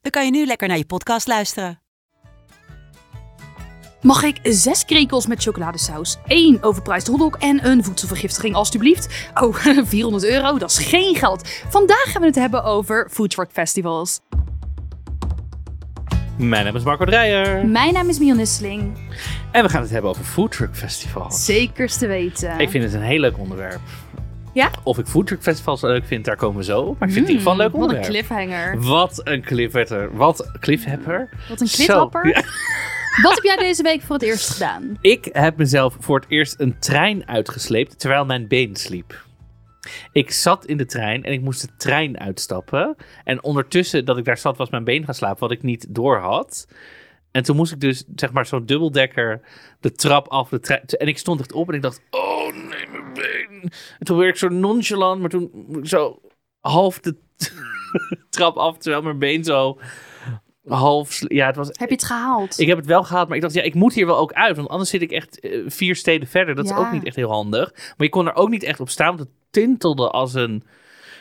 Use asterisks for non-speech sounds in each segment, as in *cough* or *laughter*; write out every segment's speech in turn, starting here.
dan kan je nu lekker naar je podcast luisteren. Mag ik zes krekels met chocoladesaus, één overprijsd hotdog en een voedselvergiftiging alstublieft? Oh, *laughs* 400 euro, dat is geen geld. Vandaag gaan we het hebben over foodtruck festivals. Mijn naam is Marco Dreyer. Mijn naam is Mion Nisseling. En we gaan het hebben over foodtruck festivals. Zekers te weten. Ik vind het een heel leuk onderwerp. Ja? Of ik foodtruck festivals leuk vind, daar komen we zo. Maar ik vind het in ieder geval een leuk Wat een onderwerp. cliffhanger. Wat een cliffhanger. Wat cliffhanger. Wat een cliffhopper. Ja. *laughs* Wat heb jij deze week voor het eerst gedaan? Ik heb mezelf voor het eerst een trein uitgesleept terwijl mijn been sliep. Ik zat in de trein en ik moest de trein uitstappen. En ondertussen dat ik daar zat was mijn been gaan slapen, wat ik niet door had. En toen moest ik dus, zeg maar, zo'n dubbeldekker de trap af. De trein, en ik stond echt op en ik dacht, oh. En toen werd ik zo nonchalant, maar toen zo half de *laughs* trap af, terwijl mijn been zo half... Ja, het was Heb je het gehaald? ik heb het wel gehaald, maar ik dacht, ja, ik moet hier wel ook uit. Want anders zit ik echt eh, vier steden verder. Dat Ja. is ook niet echt heel handig. Maar je kon er ook niet echt op staan, want het tintelde als een...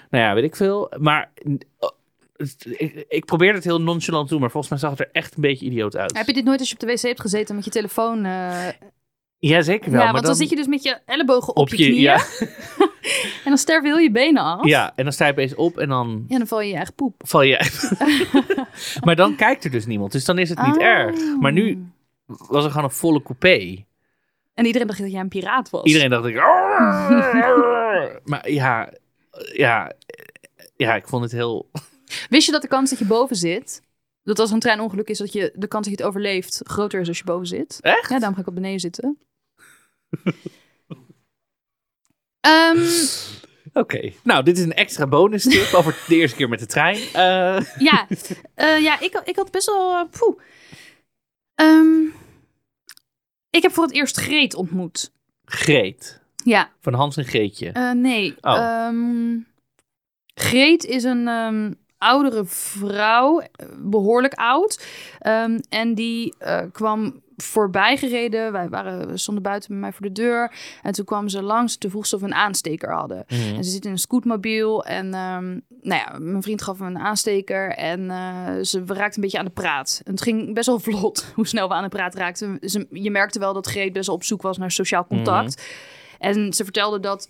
Nou ja, weet ik veel. Maar eh, ik, ik probeerde het heel nonchalant te doen, maar volgens mij zag het er echt een beetje idioot uit. Heb je dit nooit als je op de wc hebt gezeten met je telefoon? eh, Ja, zeker wel. ja, maar want dan... zit je dus met je ellebogen op, je, knieën. Ja, *laughs* En dan sterven heel je benen af. ja, en dan sta je opeens op en dan Ja, dan val je je eigen poep. val je... *laughs* maar dan kijkt er dus niemand, dus dan is het niet Oh. erg. Maar nu was er gewoon een volle coupé. En iedereen dacht dat jij een piraat was. Iedereen dacht ik. *laughs* maar ja, ja, ja, ik vond het heel. Wist je dat de kans dat je boven zit, dat als er een treinongeluk is, dat je de kans dat je het overleeft groter is als je boven zit? Echt? Ja, daarom ga ik op beneden zitten. Ehm, Oké. Nou, dit is een extra bonus tip over de eerste keer met de trein. Eh, ja, eh, ja ik, ik had best wel. Ehm, ik heb voor het eerst Greet ontmoet. Greet. Ja, Van Hans en Greetje. nee. Oh. Ehm, Greet is een oudere vrouw, eh, behoorlijk oud. En die kwam voorbij gereden. Wij waren, we stonden buiten bij mij voor de deur. En toen kwam ze langs. Toen vroeg ze of we een aansteker hadden. Mhm. En ze zit in een scootmobiel. En ehm, nou ja, mijn vriend gaf me een aansteker. En eh, ze we raakten een beetje aan de praat. En het ging best wel vlot *laughs* hoe snel we aan de praat raakten. Ze, je merkte wel dat Greet best wel op zoek was naar sociaal contact. En ze vertelde dat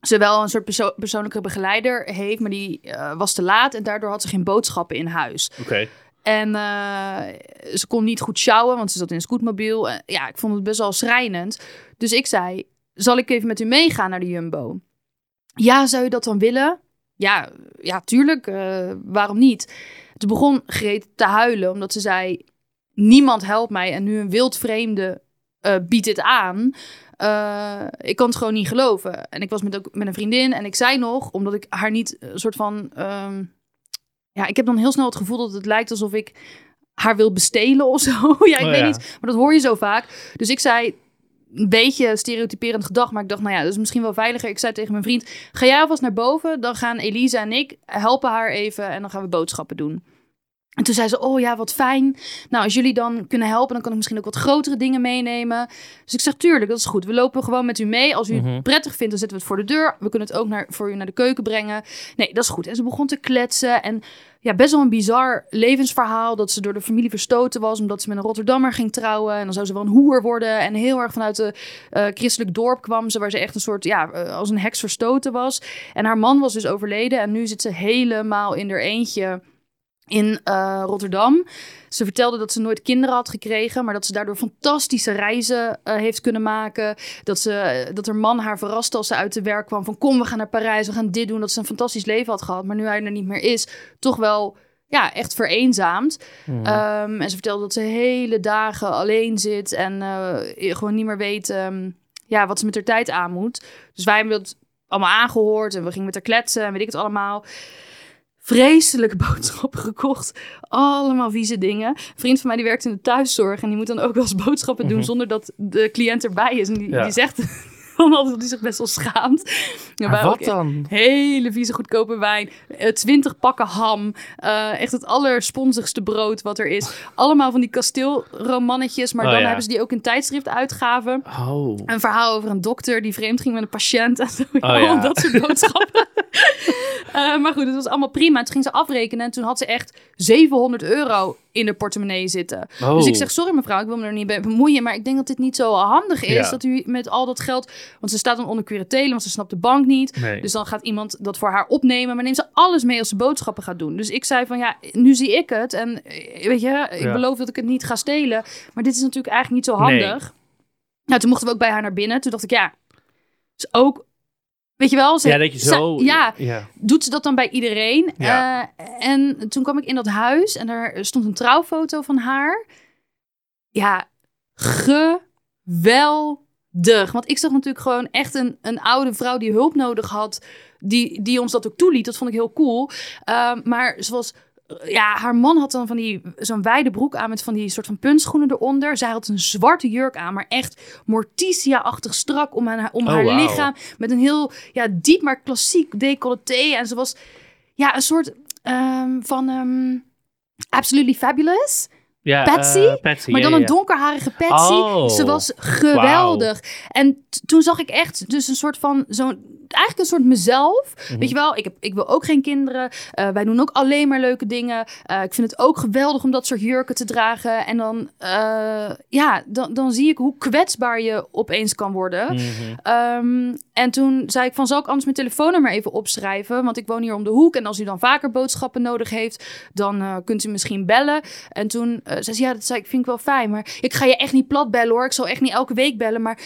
ze wel een soort perso- persoonlijke begeleider heeft. Maar die eh, was te laat. En daardoor had ze geen boodschappen in huis. Oké. En eh, ze kon niet goed sjouwen, want ze zat in een scootmobiel. Ja, ik vond het best wel schrijnend. Dus ik zei, zal ik even met u meegaan naar de Jumbo? Ja, zou je dat dan willen? Ja, ja tuurlijk. eh, waarom niet? Toen begon Greet te huilen, omdat ze zei... Niemand helpt mij en nu een wildvreemde eh biedt dit aan. Ik kan het gewoon niet geloven. En ik was met, met een vriendin en ik zei nog, omdat ik haar niet een soort van... ehm, ja, ik heb dan heel snel het gevoel dat het lijkt alsof ik haar wil bestelen of zo. *laughs* ja, ik Oh, weet ja. niet. Maar dat hoor je zo vaak. Dus ik zei een beetje stereotyperend gedacht, maar ik dacht, nou ja, dat is misschien wel veiliger. Ik zei tegen mijn vriend, ga jij alvast naar boven, dan gaan Elisa en ik helpen haar even en dan gaan we boodschappen doen. En toen zei ze, oh ja, wat fijn. Nou, als jullie dan kunnen helpen, dan kan ik misschien ook wat grotere dingen meenemen. Dus ik zeg, tuurlijk, dat is goed. We lopen gewoon met u mee. Als u Mhm. het prettig vindt, dan zetten we het voor de deur. We kunnen het ook naar, voor u naar de keuken brengen. Nee, dat is goed. En ze begon te kletsen en ja, best wel een bizar levensverhaal. Dat ze door de familie verstoten was, omdat ze met een Rotterdammer ging trouwen. En dan zou ze wel een hoer worden. En heel erg vanuit de eh, christelijk dorp kwam ze, waar ze echt een soort, ja, eh, als een heks verstoten was. En haar man was dus overleden. En nu zit ze helemaal in haar eentje in eh, Rotterdam. Ze vertelde dat ze nooit kinderen had gekregen, maar dat ze daardoor fantastische reizen eh, heeft kunnen maken. Dat, ze, eh, dat haar man haar verraste als ze uit de werk kwam. Van kom, we gaan naar Parijs, we gaan dit doen. Dat ze een fantastisch leven had gehad. Maar nu hij er niet meer is, toch wel ja, echt vereenzaamd. Ehm, en ze vertelde dat ze hele dagen alleen zit en gewoon niet meer weet ehm, ja, wat ze met haar tijd aan moet. Dus wij hebben dat allemaal aangehoord en we gingen met haar kletsen en weet ik het allemaal. Vreselijke boodschappen gekocht. Allemaal vieze dingen. Een vriend van mij die werkt in de thuiszorg en die moet dan ook wel eens boodschappen doen Mhm. zonder dat de cliënt erbij is. En die, Ja. die zegt dan altijd dat hij zich best wel schaamt. Maar wat dan? Hele vieze goedkope wijn. eh, Twintig pakken ham. eh, echt het allersponsigste brood wat er is. Allemaal van die kasteelromannetjes. Maar Oh, dan ja. hebben ze die ook in tijdschriftuitgaven. Oh. Een verhaal over een dokter die vreemd ging met een patiënt. En *laughs* zo. Oh, ja. Dat soort boodschappen. *laughs* Eh, maar goed, het was allemaal prima. En toen ging ze afrekenen. En toen had ze echt 700 euro in de portemonnee zitten. Oh. Dus ik zeg, sorry mevrouw, ik wil me er niet bij bemoeien. Maar ik denk dat dit niet zo handig is. Ja. Dat u met al dat geld... Want ze staat dan onder curatele, want ze snapt de bank niet. Nee. Dus dan gaat iemand dat voor haar opnemen. Maar neemt ze alles mee als ze boodschappen gaat doen. Dus ik zei van, ja, nu zie ik het. En eh, weet je, ik Ja. beloof dat ik het niet ga stelen. Maar dit is natuurlijk eigenlijk niet zo handig. Nou, toen mochten we ook bij haar naar binnen. Toen dacht ik, ja, is ook... Weet je wel? Ze, ja, dat je ze- zo... ja, ja. doet ze dat dan bij iedereen? Ja. Eh, en toen kwam ik in dat huis en er stond een trouwfoto van haar. Ja, geweldig. Want ik zag natuurlijk gewoon echt een, een oude vrouw die hulp nodig had. Die, die ons dat ook toeliet. Dat vond ik heel cool. Ehm, maar zoals... Ja, haar man had dan van die zo'n wijde broek aan met van die soort van puntschoenen eronder. Zij had een zwarte jurk aan, maar echt Morticia-achtig strak om haar, om Oh, haar lichaam. Met een heel ja, diep maar klassiek decolleté. En ze was ja, een soort ehm, van ehm, Absolutely Fabulous. Ja, Patsy? eh, Patsy, Maar ja, dan een donkerharige Patsy. Oh. Ze was geweldig. En toen zag ik echt dus een soort van zo'n eigenlijk een soort mezelf. Mhm. Weet je wel, ik, heb, ik wil ook geen kinderen. Eh, wij doen ook alleen maar leuke dingen. Eh, ik vind het ook geweldig om dat soort jurken te dragen. En dan, ja, dan, dan zie ik hoe kwetsbaar je opeens kan worden. Ehm, en toen zei ik van, zal ik anders mijn telefoonnummer even opschrijven? Want ik woon hier om de hoek. En als u dan vaker boodschappen nodig heeft, dan eh, kunt u misschien bellen. En toen eh, zei ze, ja, dat zei ik, vind ik wel fijn. Maar ik ga je echt niet plat bellen hoor. Ik zal echt niet elke week bellen. Maar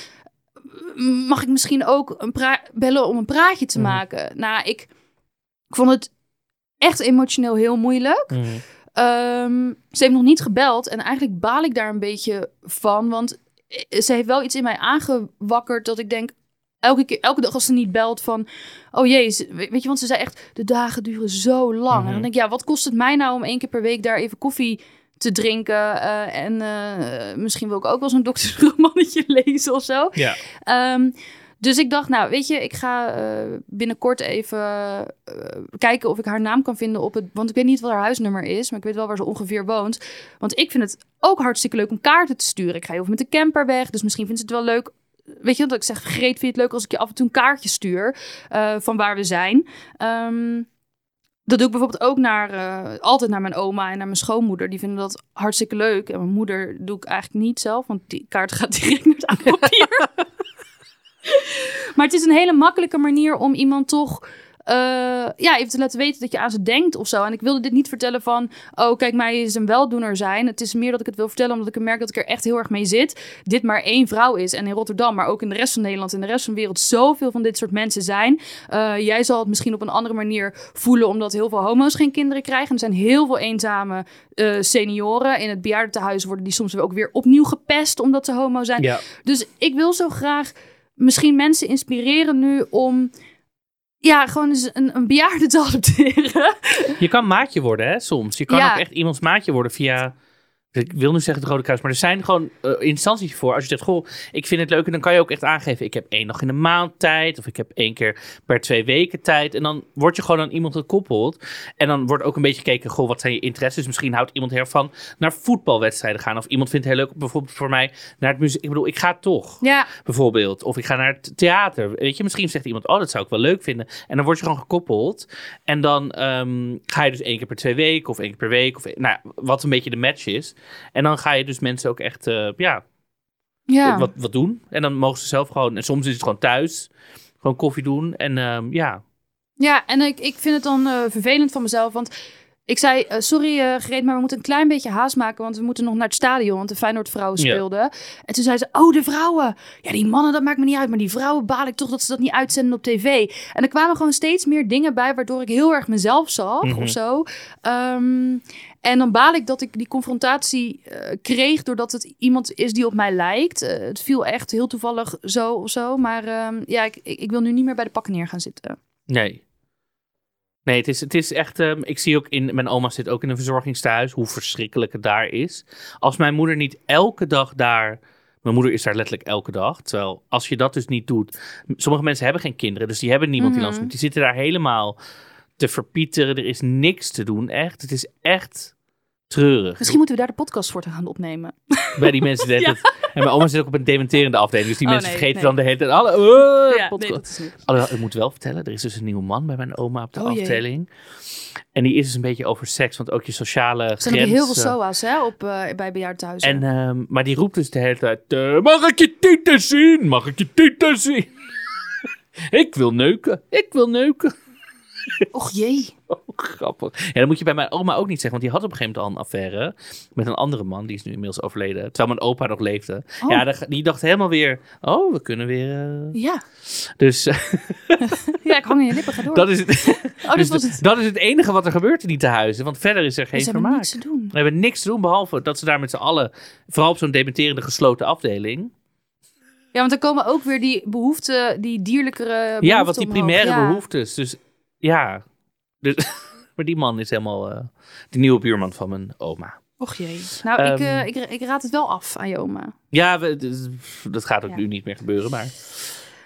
mag ik misschien ook een bellen om een praatje te Mhm. maken? Nou, ik, ik vond het echt emotioneel heel moeilijk. Mhm. Ehm, ze heeft nog niet gebeld en eigenlijk baal ik daar een beetje van, want eh, ze heeft wel iets in mij aangewakkerd dat ik denk elke keer, elke dag als ze niet belt van, oh jee, weet je, want ze zei echt de dagen duren zo lang. En Mhm. dan denk ik, ja, wat kost het mij nou om één keer per week daar even koffie te drinken eh, en eh, misschien wil ik ook wel zo'n doktersromannetje *laughs* lezen of zo. Ja. Ehm, dus ik dacht, nou, weet je, ik ga eh, binnenkort even kijken of ik haar naam kan vinden op het. Want ik weet niet wat haar huisnummer is, maar ik weet wel waar ze ongeveer woont. Want ik vind het ook hartstikke leuk om kaarten te sturen. Ik ga heel veel met de camper weg, dus misschien vindt ze het wel leuk. Weet je, dat ik zeg, Greet, vind je het leuk als ik je af en toe een kaartje stuur eh, van waar we zijn? Ehm, dat doe ik bijvoorbeeld ook naar, eh, altijd naar mijn oma en naar mijn schoonmoeder. Die vinden dat hartstikke leuk. En mijn moeder doe ik eigenlijk niet zelf, want die kaart gaat direct naar het oude papier. *laughs* maar het is een hele makkelijke manier om iemand toch eh, ja, even te laten weten dat je aan ze denkt of zo. En ik wilde dit niet vertellen van, oh kijk, mij is een weldoener zijn. Het is meer dat ik het wil vertellen omdat ik merk dat ik er echt heel erg mee zit. Dit maar één vrouw is en in Rotterdam, maar ook in de rest van Nederland en de rest van de wereld zoveel van dit soort mensen zijn. Eh, jij zal het misschien op een andere manier voelen omdat heel veel homo's geen kinderen krijgen. Er zijn heel veel eenzame eh, senioren. In het bejaardentehuis worden die soms ook weer opnieuw gepest omdat ze homo zijn. Ja. Dus ik wil zo graag misschien mensen inspireren nu om ja, gewoon eens een, een bejaarde te adopteren. Je kan maatje worden, hè, soms. Je kan Ja. ook echt iemands maatje worden via... Ik wil nu zeggen het Rode Kruis, maar er zijn gewoon eh, instanties voor. Als je zegt, goh, ik vind het leuk. En dan kan je ook echt aangeven, ik heb één dag in de maand tijd. Of ik heb één keer per twee weken tijd. En dan word je gewoon aan iemand gekoppeld. En dan wordt ook een beetje gekeken, goh, wat zijn je interesses? Misschien houdt iemand ervan naar voetbalwedstrijden gaan. Of iemand vindt het heel leuk, bijvoorbeeld voor mij, naar het muziek. Ik bedoel, ik ga toch Ja, bijvoorbeeld. Of ik ga naar het theater. Weet je, misschien zegt iemand, oh, dat zou ik wel leuk vinden. En dan word je gewoon gekoppeld. En dan ehm, ga je dus één keer per twee weken of één keer per week. Of, nou, wat een beetje de match is. En dan ga je dus mensen ook echt, eh, ja, ja. wat, wat doen. En dan mogen ze zelf gewoon, en soms is het gewoon thuis, gewoon koffie doen. En ehm, ja, Ja, en ik, ik vind het dan eh, vervelend van mezelf, want ik zei, eh, sorry eh Greet, maar we moeten een klein beetje haast maken, want we moeten nog naar het stadion, want de Feyenoord vrouwen Ja. speelden. En toen zei ze, oh, de vrouwen. Ja, die mannen, dat maakt me niet uit, maar die vrouwen baal ik toch dat ze dat niet uitzenden op tv. En er kwamen gewoon steeds meer dingen bij, waardoor ik heel erg mezelf zag, Mhm. of zo. Ehm, en dan baal ik dat ik die confrontatie eh, kreeg, doordat het iemand is die op mij lijkt. Eh, het viel echt heel toevallig zo of zo, maar ehm, ja, ik, ik wil nu niet meer bij de pakken neer gaan zitten. nee. Nee, het is, het is echt. ehm, ik zie ook in. Mijn oma zit ook in een verzorgingstehuis. Hoe verschrikkelijk het daar is. Als mijn moeder niet elke dag daar. Mijn moeder is daar letterlijk elke dag. Terwijl als je dat dus niet doet. Sommige mensen hebben geen kinderen. Dus die hebben niemand die Mhm. langs moet. Die zitten daar helemaal te verpieteren. Er is niks te doen. Echt. Het is echt treurig. Misschien moeten we daar de podcast voor te gaan opnemen. *laughs* Bij die mensen. Ja. tijd- En mijn oma zit ook op een dementerende afdeling. Dus die Oh, mensen nee, vergeten nee. dan de hele tijd. Alle, eh, ja, podcast. nee, dat is niet. Alhoewel, ik moet wel vertellen, er is dus een nieuwe man bij mijn oma op de Oh, jee. afdeling. En die is dus een beetje over seks, want ook je sociale Er zijn ook heel veel SOA's hè, op, eh, bij bejaardentehuizen. En, ehm, maar die roept dus de hele tijd, eh, mag ik je tieten zien? Mag ik je tieten zien? *laughs* ik wil neuken, ik wil neuken. *laughs* Och jee. Oh, grappig. Ja, dat moet je bij mijn oma ook niet zeggen, want die had op een gegeven moment al een affaire met een andere man, die is nu inmiddels overleden, terwijl mijn opa nog leefde. Oh. Ja, die dacht helemaal weer, oh, we kunnen weer... eh, Ja. Dus eh, *laughs* ja, ik hang in je lippen, ga door. dat is het. *laughs* oh, dat Dus was het. dat is het enige wat er gebeurt in die tehuizen. Want verder is er geen Ze hebben vermaak. niks te doen. We hebben niks te doen behalve dat ze daar met z'n allen, vooral op zo'n dementerende gesloten afdeling. Ja, want dan komen ook weer die behoeften, die dierlijkere behoeften ja, wat die primaire behoeftes. Dus ja, dus, *laughs* maar die man is helemaal eh, de nieuwe buurman van mijn oma. Och jee. Nou, ik, Ehm. eh, ik, ik raad het wel af aan je oma. Ja, we, dus- dat gaat ook Ja. nu niet meer gebeuren, maar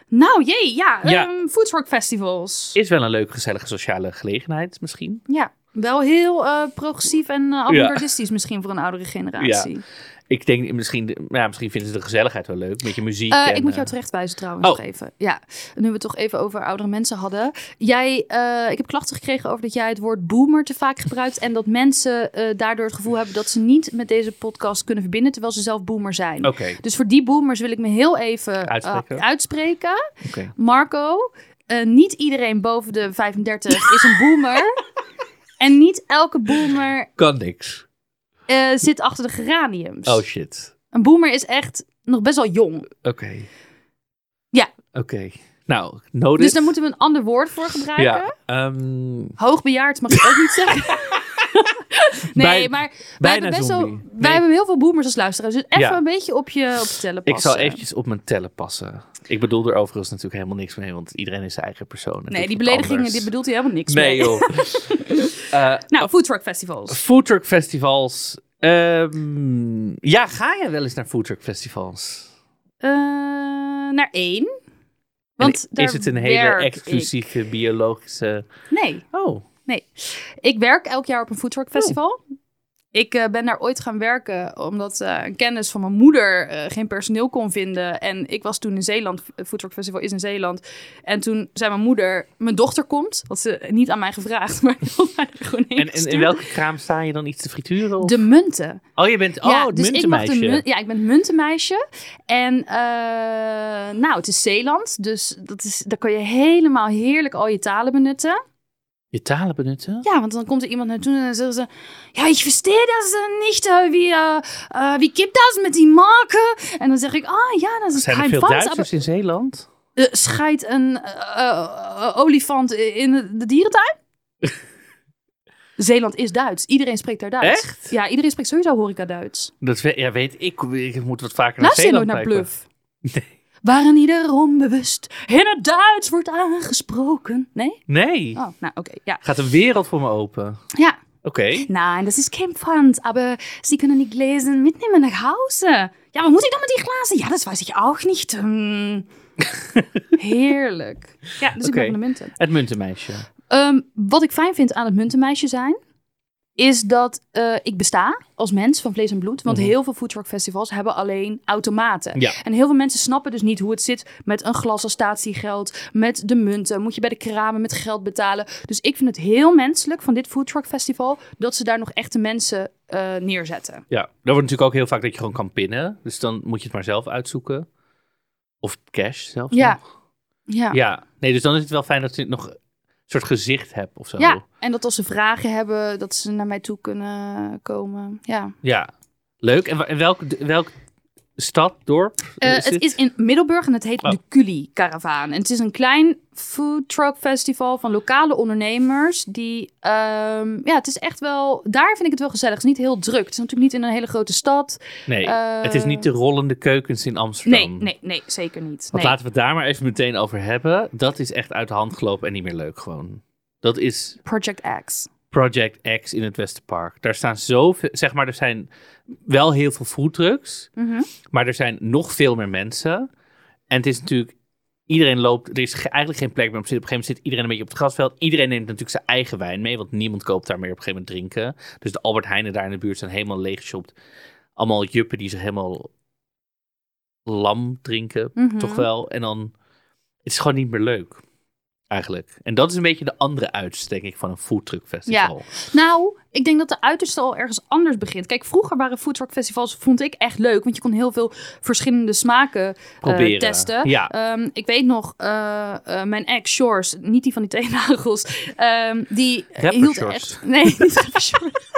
Nou, jee, ja. Ja. ehm, foodtruck festivals. is wel een leuke, gezellige sociale gelegenheid misschien. Ja, wel heel eh, progressief en uh, avant-gardistisch misschien voor een oudere generatie. Ik denk misschien, ja, misschien vinden ze de gezelligheid wel leuk, met je muziek. Eh, en, ik moet eh, jou terechtwijzen trouwens Oh. nog even. Ja, nu we het toch even over oudere mensen hadden. Jij, eh, ik heb klachten gekregen over dat jij het woord boomer te vaak gebruikt. En dat mensen daardoor het gevoel hebben dat ze niet met deze podcast kunnen verbinden. Terwijl ze zelf boomer zijn. Dus voor die boomers wil ik me heel even Uitspreken. uitspreken. Marco, niet iedereen boven de 35 is een boomer. *laughs* en niet elke boomer Kan niks. Eh, zit achter de geraniums. Oh shit. Een boomer is echt nog best wel jong. Oké. Ja. Oké. Nou, nodig. Dus daar moeten we een ander woord voor gebruiken. Ja. ehm, Hoogbejaard mag je ook niet zeggen. *laughs* *laughs* nee, Bij- maar wij hebben, best wel, wij hebben heel veel boomers als luisteraars. Dus even Ja. een beetje op je, op je tellen ik zal eventjes op mijn tellen passen. Ik bedoel er overigens natuurlijk helemaal niks mee, want iedereen is zijn eigen persoon. Nee, die beledigingen, die bedoelt hij helemaal niks Nee mee. joh. *laughs* Eh Nou, foodtruck festivals. foodtruck festivals. Ehm, ja, ga je wel eens naar foodtruck festivals? Eh, naar één. Want is het een hele exclusieve biologische... Nee, Oh, ik werk elk jaar op een foodtruck festival. Ik eh, ben daar ooit gaan werken omdat eh, een kennis van mijn moeder eh, geen personeel kon vinden. En ik was toen in Zeeland, het Foodtruck Festival is in Zeeland. En toen zei mijn moeder, mijn dochter komt. Had ze niet aan mij gevraagd, *laughs* maar mij er gewoon heen en, en in welke kraam sta je dan iets te frituren? Of? De munten. Oh, je bent oh, het dus ik mag de muntenmeisje. mun- ja, ik ben het muntenmeisje. En nou, het is Zeeland. Dus dat is, daar kan je helemaal heerlijk al je talen benutten. Je talen benutten? Ja, want dan komt er iemand naartoe en dan zeggen ze... Ja, ik verstehe dat uh, niet. uh, wie, uh, wie gibt dat met die marken? En dan zeg ik... Ah ja, dat is Zijn er veel Frans. Duitsers in Zeeland? Uh, scheidt een uh, olifant in de, dierentuin? *laughs* Zeeland is Duits. Iedereen spreekt daar Duits. Echt? Ja, iedereen spreekt sowieso horeca Duits. Dat we- ja, weet ik. Ik moet wat vaker naar Luister je nooit Zeeland naar. Bluff? *laughs* Waarin ieder onbewust in het Duits wordt aangesproken. Nee? Nee. Oh, nou oké, ja. Gaat een wereld voor me open. Ja, Oké. Nein, das ist kein Pfand, aber Sie können die Gläser mitnehmen nach Hause. Ja, wat moet ik dan met die glazen? Ja, dat weiß ich auch nicht. Hm. *laughs* Heerlijk. Ja, dus ik ben van de munten. Het muntenmeisje. Ehm, wat ik fijn vind aan het muntenmeisje zijn, is dat eh, ik besta als mens van vlees en bloed. Want Mhm. heel veel foodtruck festivals hebben alleen automaten. Ja. En heel veel mensen snappen dus niet hoe het zit met een glas als statiegeld, met de munten. Moet je bij de kramen met geld betalen. Dus ik vind het heel menselijk van dit foodtruck festival dat ze daar nog echte mensen eh, neerzetten. Ja, er wordt natuurlijk ook heel vaak dat je gewoon kan pinnen. Dus dan moet je het maar zelf uitzoeken. Of cash zelfs Ja. nog. Ja. Ja. Nee, dus dan is het wel fijn dat je nog soort gezicht hebt of zo. Ja, en dat als ze vragen hebben, dat ze naar mij toe kunnen komen. Ja. Ja. Leuk. En, en welk, welk stad, dorp? Eh, is het is in Middelburg en het heet Oh. de Culi Caravaan. En het is een klein food truck festival van lokale ondernemers. Die, ehm, ja, het is echt wel, daar vind ik het wel gezellig. Het is niet heel druk. Het is natuurlijk niet in een hele grote stad. Nee, eh, het is niet de rollende keukens in Amsterdam. Nee, nee, nee, zeker niet. Want Nee. laten we het daar maar even meteen over hebben. Dat is echt uit de hand gelopen en niet meer leuk gewoon. Dat is Project X. Project X in het Westerpark. Daar staan zoveel, zeg maar, er zijn wel heel veel foodtrucks, Mhm. maar er zijn nog veel meer mensen. En het is natuurlijk, iedereen loopt, er is ge- eigenlijk geen plek meer op te zitten. Op een gegeven moment zit iedereen een beetje op het grasveld. Iedereen neemt natuurlijk zijn eigen wijn mee, want niemand koopt daar meer op een gegeven moment drinken. Dus de Albert Heijnen daar in de buurt zijn helemaal leeggeshopt. Allemaal juppen die zich helemaal lam drinken, Mhm. toch wel. En dan, het is gewoon niet meer leuk. Eigenlijk. En dat is een beetje de andere uiterste, denk ik, van een foodtruck festival. Nou, ik denk dat de uiterste al ergens anders begint. Kijk, vroeger waren foodtruck festivals, vond ik echt leuk. Want je kon heel veel verschillende smaken Proberen. testen. Ja. Ehm, ik weet nog, eh, eh, mijn ex, Shores, niet die van die *laughs* teennagels, ehm, die hield echt... Nee, niet. *laughs*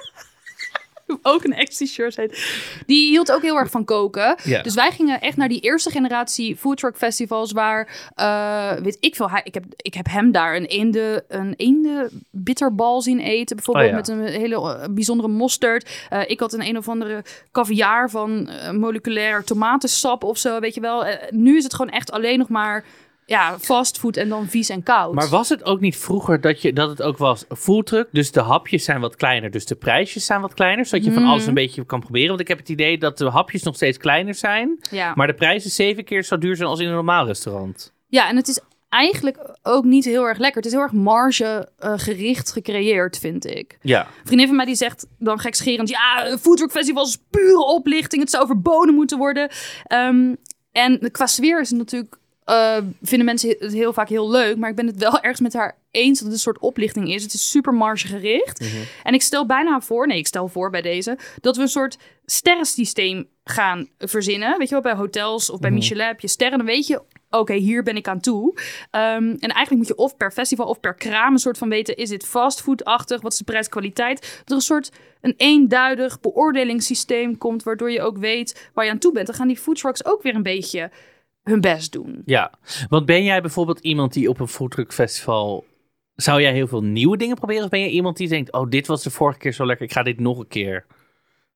*laughs* ook een ex Shores heet. Die hield ook heel erg van koken. Ja. Dus wij gingen echt naar die eerste generatie foodtruck festivals waar, eh, weet ik veel, hij, ik, heb, ik heb hem daar een eende, een eende bitterbal zien eten. Bijvoorbeeld Oh ja. met een hele eh, bijzondere mosterd. Eh, ik had een een of andere caviar van moleculair tomatensap of zo, weet je wel. Nu is het gewoon echt alleen nog maar ja, fastfood en dan vies en koud. Maar was het ook niet vroeger dat, je, dat het ook was foodtruck? Dus de hapjes zijn wat kleiner, dus de prijsjes zijn wat kleiner. Zodat je van Mm. alles een beetje kan proberen. Want ik heb het idee dat de hapjes nog steeds kleiner zijn. ja. Maar de prijzen zeven keer zo duur zijn als in een normaal restaurant. ja, en het is eigenlijk ook niet heel erg lekker. Het is heel erg margegericht gecreëerd, vind ik. Ja. Een vriendin van mij die zegt dan gekscherend... ja, foodtruck festival is pure oplichting. Het zou verboden moeten worden. Ehm, en qua sfeer is het natuurlijk... eh, vinden mensen het heel vaak heel leuk. Maar ik ben het wel *laughs* ergens met haar eens dat het een soort oplichting is. Het is super margegericht. En ik stel bijna voor... Nee, ik stel voor bij deze... dat we een soort sterrensysteem gaan verzinnen. Weet je wel, bij hotels of bij Michelin heb je sterren. Dan weet je... Oké, hier ben ik aan toe. Ehm, en eigenlijk moet je of per festival of per kraam een soort van weten: is dit fastfood-achtig? Wat is de prijs-kwaliteit? Dat er een soort een eenduidig beoordelingssysteem komt, waardoor je ook weet waar je aan toe bent. Dan gaan die foodtrucks ook weer een beetje hun best doen. Ja. Want ben jij bijvoorbeeld iemand die op een foodtruck festival... Zou jij heel veel nieuwe dingen proberen? Of ben je iemand die denkt... Oh, dit was de vorige keer zo lekker. Ik ga dit nog een keer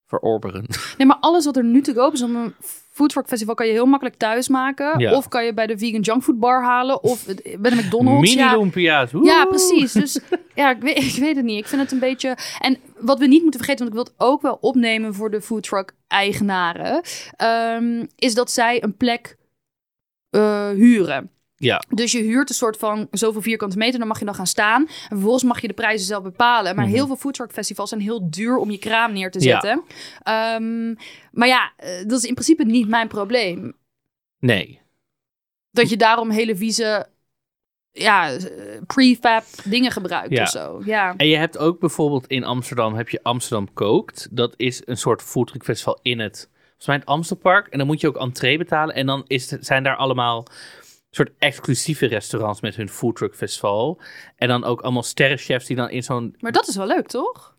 verorberen. *laughs* Nee, maar alles wat er nu te koop is om een foodtruck festival kan je heel makkelijk thuis maken. Ja. Of kan je bij de vegan junkfood bar halen. Of het- bij de McDonald's. Ja, Mini-lumpia's. Ja, precies. Dus *laughs* ja, ik weet, ik weet het niet. Ik vind het een beetje. En wat we niet moeten vergeten, want ik wil het ook wel opnemen voor de foodtruck-eigenaren, ehm, is dat zij een plek eh, huren. Ja. Dus je huurt een soort van zoveel vierkante meter, dan mag je dan gaan staan. En vervolgens mag je de prijzen zelf bepalen. Maar Mhm. heel veel foodtruck festivals zijn heel duur om je kraam neer te Ja. zetten. Ehm, maar ja, eh, dat is in principe niet mijn probleem. Nee. Dat je daarom hele vieze ja, eh, prefab dingen gebruikt Ja. of zo. Ja. En je hebt ook bijvoorbeeld in Amsterdam, heb je Amsterdam Kookt. Dat is een soort foodtruck festival in het, volgens mij het Amstelpark. En dan moet je ook entree betalen. En dan is zijn daar allemaal soort exclusieve restaurants met hun foodtruck festival. En dan ook allemaal sterrenchefs die dan in zo'n... Maar dat is wel leuk, toch?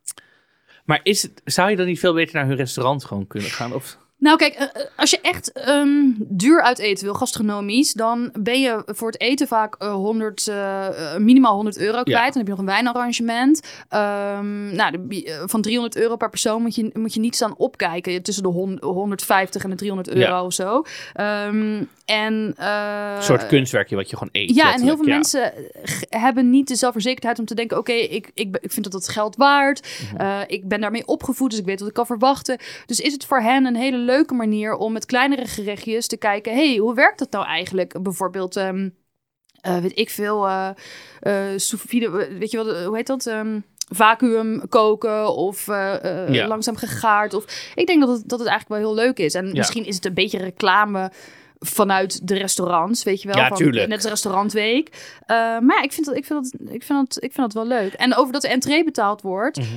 Maar is het, zou je dan niet veel beter naar hun restaurant gewoon kunnen gaan? Of... Nou, kijk, eh, eh, als je echt ehm, duur uit eten wil, gastronomisch, dan ben je voor het eten vaak eh, 100, eh, minimaal 100 euro kwijt. Dan heb je nog een wijnarrangement. Ehm, nou, de van 300 euro per persoon moet je, moet je niet staan opkijken tussen de hon- 150 en de 300 euro Ja. of zo. Ehm, en, Een soort kunstwerkje wat je gewoon eet. Ja, en heel veel Ja. mensen hebben niet de zelfverzekerdheid om te denken: oké, ik, ik, ik vind dat het geld waard. Eh, ik ben daarmee opgevoed, dus ik weet wat ik kan verwachten. Dus is het voor hen een hele leuke manier om met kleinere gerechtjes te kijken: hey, hoe werkt dat nou eigenlijk? Bijvoorbeeld, ehm, eh, weet ik veel, vide, eh, weet je wel, hoe heet dat? Ehm, vacuüm koken of Ja. langzaam gegaard. Of, ik denk dat het, dat het eigenlijk wel heel leuk is. En Ja. misschien is het een beetje reclame vanuit de restaurants, weet je wel. Ja, van, tuurlijk. Net als restaurantweek. Uh, maar ja, ik vind, dat, ik, vind dat, ik, vind dat, ik vind dat wel leuk. En over dat de entree betaald wordt. Mhm.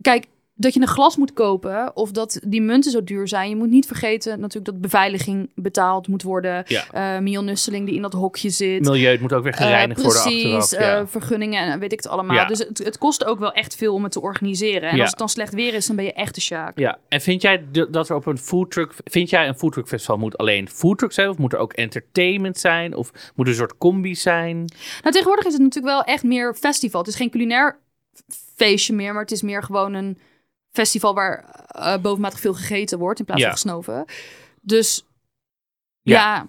Kijk, dat je een glas moet kopen of dat die munten zo duur zijn. Je moet niet vergeten natuurlijk dat beveiliging betaald moet worden. Ja. Eh Mion Nusseling die in dat hokje zit. Milieu het moet ook weer gereinigd Eh, worden precies, achteraf. Ja. eh, vergunningen en weet ik het allemaal. Ja. Dus het, het kost ook wel echt veel om het te organiseren. En Ja. als het dan slecht weer is, dan ben je echt de sjaak. Ja, en vind jij dat er op een foodtruck... Vind jij een foodtruck festival moet alleen foodtruck zijn? Of moet er ook entertainment zijn? Of moet er een soort combi zijn? Nou, tegenwoordig is het natuurlijk wel echt meer festival. Het is geen culinair feestje meer, maar het is meer gewoon een festival waar eh, bovenmatig veel gegeten wordt in plaats Ja. van gesnoven. Dus Ja. ja.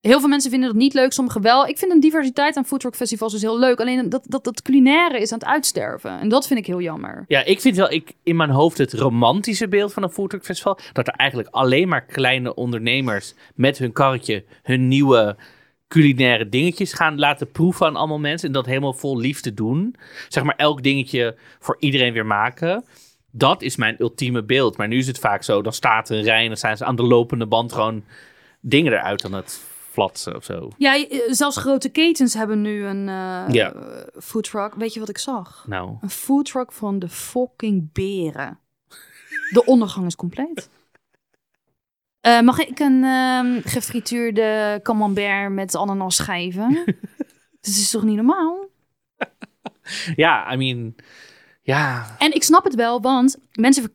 Heel veel mensen vinden dat niet leuk, sommigen wel. Ik vind een diversiteit aan foodtruck festivals dus heel leuk. Alleen dat, dat, dat culinaire is aan het uitsterven. En dat vind ik heel jammer. Ja, ik vind wel ik, in mijn hoofd het romantische beeld van een foodtruck festival. Dat er eigenlijk alleen maar kleine ondernemers met hun karretje hun nieuwe culinaire dingetjes gaan laten proeven aan allemaal mensen. En dat helemaal vol liefde doen. Zeg maar elk dingetje voor iedereen weer maken. Dat is mijn ultieme beeld. Maar nu is het vaak zo, dan staat er een rij en dan zijn ze aan de lopende band gewoon dingen eruit aan het flatsen of zo. Ja, je- zelfs grote ketens hebben nu een eh Ja. foodtruck. Weet je wat ik zag? Nou, Een foodtruck van de fucking beren. De ondergang is compleet. Eh, mag ik een ehm, gefrituurde camembert met ananas schijven? *laughs* Dat is toch niet normaal? ja, I mean, ja. En ik snap het wel, want mensen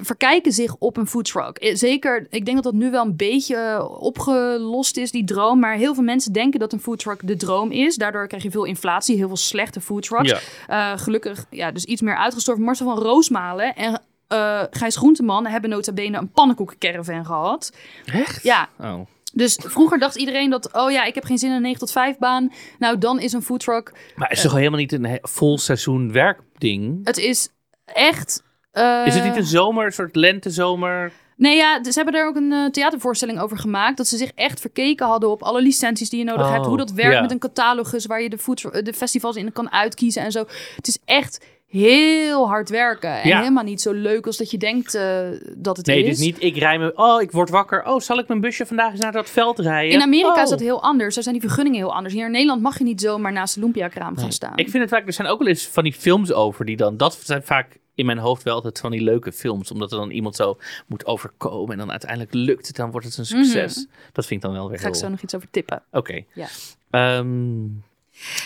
verkijken zich op een foodtruck. Eh, Zeker, ik denk dat dat nu wel een beetje opgelost is, die droom. Maar heel veel mensen denken dat een foodtruck de droom is. Daardoor krijg je veel inflatie, heel veel slechte foodtrucks. ja. Eh, gelukkig, ja, dus iets meer uitgestorven. Marcel van Roosmalen en eh Gijs Groenteman hebben nota bene een pannenkoekencaravan gehad. Echt? Ja, Oh. dus vroeger dacht iedereen dat, oh ja, ik heb geen zin in een 9 tot 5 baan. Nou, dan is een foodtruck, Maar is het toch helemaal niet een vol seizoen werkding? het is echt... eh, Is het niet een zomer, een soort lentezomer? Nee, ja, ze hebben daar ook een eh, theatervoorstelling over gemaakt. Dat ze zich echt verkeken hadden op alle licenties die je nodig Oh, hebt. Hoe dat werkt met een catalogus waar je de, food, de festivals in kan uitkiezen en zo. Het is echt heel hard werken. En Ja. helemaal niet zo leuk als dat je denkt eh, dat het Nee, is. dus niet ik rij me... Oh, ik word wakker. Oh, zal ik mijn busje vandaag eens naar dat veld rijden? In Amerika Oh. is dat heel anders. Daar zijn die vergunningen heel anders. Hier in Nederland mag je niet zomaar naast de Lumpia-kraam gaan staan. Ik vind het vaak... Er zijn ook wel eens van die films over die dan... Dat zijn vaak in mijn hoofd wel altijd van die leuke films. Omdat er dan iemand zo moet overkomen. En dan uiteindelijk lukt het. Dan wordt het een succes. Dat vind ik dan wel weer ga ik zo nog iets over tippen. Oké. Ja. Ehm, Ja.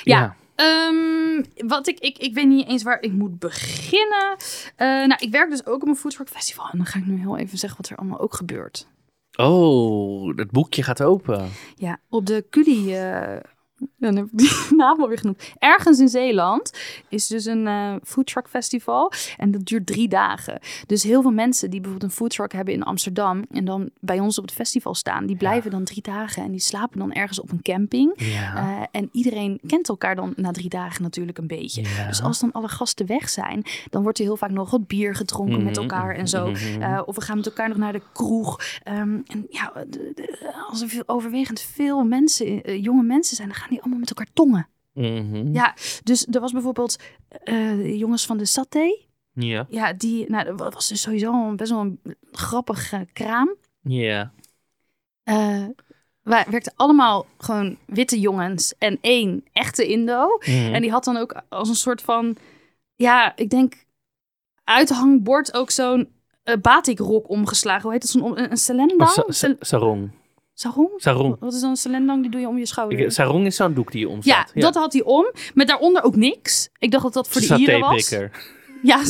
ja. Ehm, wat ik, ik, ik weet niet eens waar ik moet beginnen. Eh, nou, ik werk dus ook op een foodtruck festival. En dan ga ik nu heel even zeggen wat er allemaal ook gebeurt. Oh, het boekje gaat open. Ja, op de Culi... eh, dan heb ik die *laughs* naam alweer genoemd. Ergens in Zeeland is dus een eh foodtruck festival. En dat duurt drie dagen. Dus heel veel mensen die bijvoorbeeld een foodtruck hebben in Amsterdam... en dan bij ons op het festival staan... die blijven dan drie dagen en die slapen dan ergens op een camping. Ja. Eh, en iedereen kent elkaar dan na drie dagen natuurlijk een beetje. Ja. Dus als dan alle gasten weg zijn, dan wordt er heel vaak nog wat bier gedronken met Mhm, elkaar en zo. mhm. Eh, of we gaan met elkaar nog naar de kroeg. Ehm, en ja, als er veel, overwegend veel mensen, jonge mensen zijn, dan gaan die allemaal met elkaar tongen. Mhm. Ja, dus er was bijvoorbeeld eh, jongens van de Saté. Ja. Ja, die, nou, dat was dus sowieso een, best wel een grappig eh, kraam. Ja. Eh wij werkten allemaal gewoon witte jongens en één echte Indo. Mhm. En die had dan ook als een soort van, ja, ik denk uithangbord ook zo'n eh, batikrok omgeslagen. Hoe heet dat? Zo'n een, een sarong. Sarong? Sarong. Wat is dan een selendang? Die doe je om je schouder. Ik- Sarong is zo'n doek die je ja, omslaat. dat had hij om. Met daaronder ook niks. Ik dacht dat dat voor de Ieren was. Ja, *laughs* *laughs*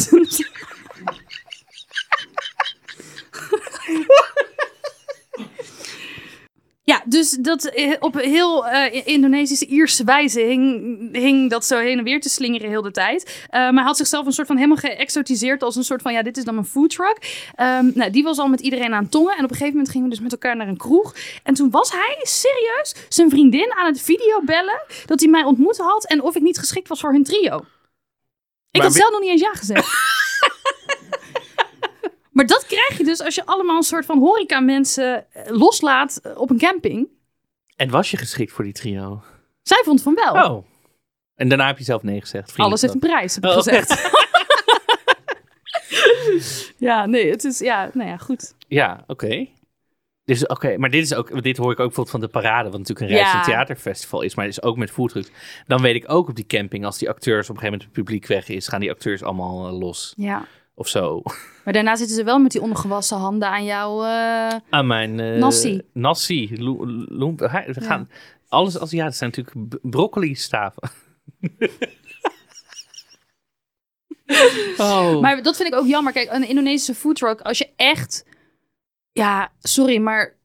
Ja, dus dat eh, op heel eh, Indonesische Ierse wijze hing, hing dat zo heen en weer te slingeren heel de tijd. Eh, maar hij had zichzelf een soort van helemaal geëxotiseerd als een soort van, ja, dit is dan mijn foodtruck. Ehm nou, die was al met iedereen aan tongen. En op een gegeven moment gingen we dus met elkaar naar een kroeg. En toen was hij serieus zijn vriendin aan het videobellen dat hij mij ontmoet had en of ik niet geschikt was voor hun trio. Ik Maar had zelf nog niet eens ja gezegd. *laughs* maar dat krijg je dus als je allemaal een soort van horeca mensen eh, loslaat eh, op een camping. En was je geschikt voor die trio? Zij vond van wel. Oh. En daarna heb je zelf nee gezegd. Alles heeft een prijs, heb ik Oh, gezegd. *laughs* ja, nee, het is, ja, nou ja, goed. Ja, oké. Dus oké, maar dit is ook, dit hoor ik ook bijvoorbeeld van de parade, wat natuurlijk een reis- Ja. en theaterfestival is, maar het is ook met foodtrucks. Dan weet ik ook op die camping, als die acteurs op een gegeven moment het publiek weg is, gaan die acteurs allemaal eh, los Ja. Of zo. Maar daarna zitten ze wel met die ongewassen handen aan jou. eh, Aan mijn eh Nassi. Nassi. We gaan alles als ja, het zijn natuurlijk b- broccoli staven. *laughs* oh. Maar dat vind ik ook jammer. Kijk, een Indonesische foodtruck, als je echt... Ja, sorry, maar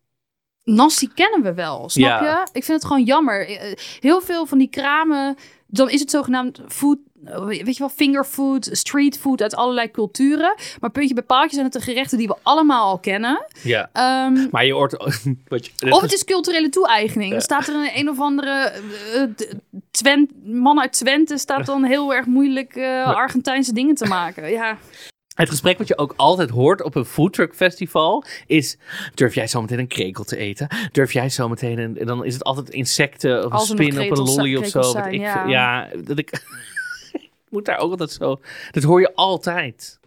nasi kennen we wel, snap Ja. je? Ik vind het gewoon jammer. Eh, Heel veel van die kramen, dan is het zogenaamd food weet je wel, fingerfood, streetfood uit allerlei culturen. Maar puntje bij paaltje zijn het de gerechten die we allemaal al kennen. Ja. Ehm, Maar je hoort... *laughs* Wat je, of het is culturele toe-eigening. Dan staat er een, een of andere eh, eh, Twen- man uit Twente staat dan heel erg moeilijk eh, Argentijnse dingen te maken. Ja, Het gesprek wat je ook altijd hoort op een foodtruck festival is... Durf jij zometeen een krekel te eten? Durf jij zometeen een... En dan is het altijd insecten of een spin op een lolly of zo. zijn, ik, ja. ja, dat ik... *laughs* moet daar ook altijd zo... Dat hoor je altijd.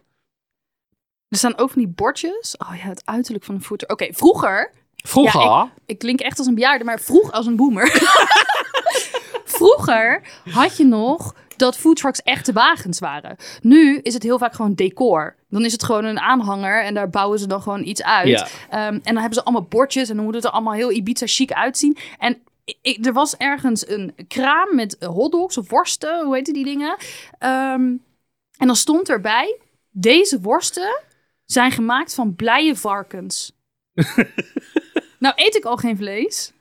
er staan ook van die bordjes. Oh ja, het uiterlijk van een voeter. Oké, vroeger Vroeger... Ja, ik klink echt als een bejaarde, maar vroeg als een boomer. *laughs* Vroeger had je nog dat foodtrucks echte wagens waren. Nu is het heel vaak gewoon decor. Dan is het gewoon een aanhanger en daar bouwen ze dan gewoon iets uit. Ja. Ehm, en dan hebben ze allemaal bordjes en dan moet het er allemaal heel Ibiza chic uitzien. En ik, er was ergens een kraam met hotdogs of worsten, hoe heette die dingen? Ehm, en dan stond erbij, deze worsten zijn gemaakt van blije varkens. *laughs* nou eet ik al geen vlees.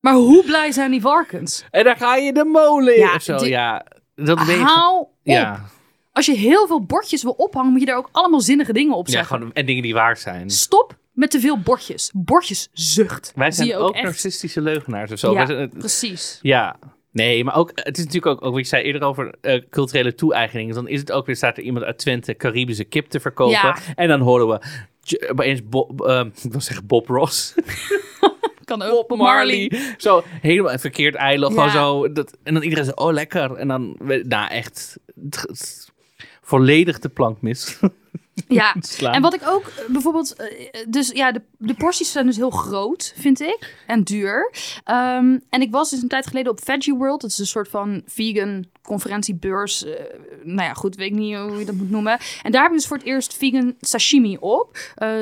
Maar hoe blij zijn die varkens? En dan ga je de molen in Ja, of zo. die- Ja, dat weet. Hou op. Ja, Als je heel veel bordjes wil ophangen, moet je daar ook allemaal zinnige dingen op ja zeggen. gewoon, en dingen die waar zijn. Stop met te veel bordjes. Bordjes zucht. Wij zijn ook, echt. narcistische leugenaars of zo. Ja, zijn- precies. Ja, nee, maar ook, het is natuurlijk ook, ook wat je zei eerder over eh, culturele toe-eigeningen. Dan is het ook weer, staat er iemand uit Twente Caribische kip te verkopen. Ja. En dan horen we opeens Bob, eh, ik wil zeggen Bob Ross. *laughs* Kan ook. Bob Marley. Zo, helemaal verkeerd eiland. Ja. Zo. Dat, en dan iedereen zegt, oh lekker. En dan, nou echt, volledig de plank mis. *laughs* Ja. *laughs* Slaan. En wat ik ook eh, bijvoorbeeld, eh, dus ja, de, de porties zijn dus heel groot, vind ik, en duur. Ehm, en ik was dus een tijd geleden op Veggie World, dat is een soort van vegan conferentiebeurs. eh, nou ja, goed, weet ik niet hoe je dat moet noemen. En daar hebben we dus voor het eerst vegan sashimi op,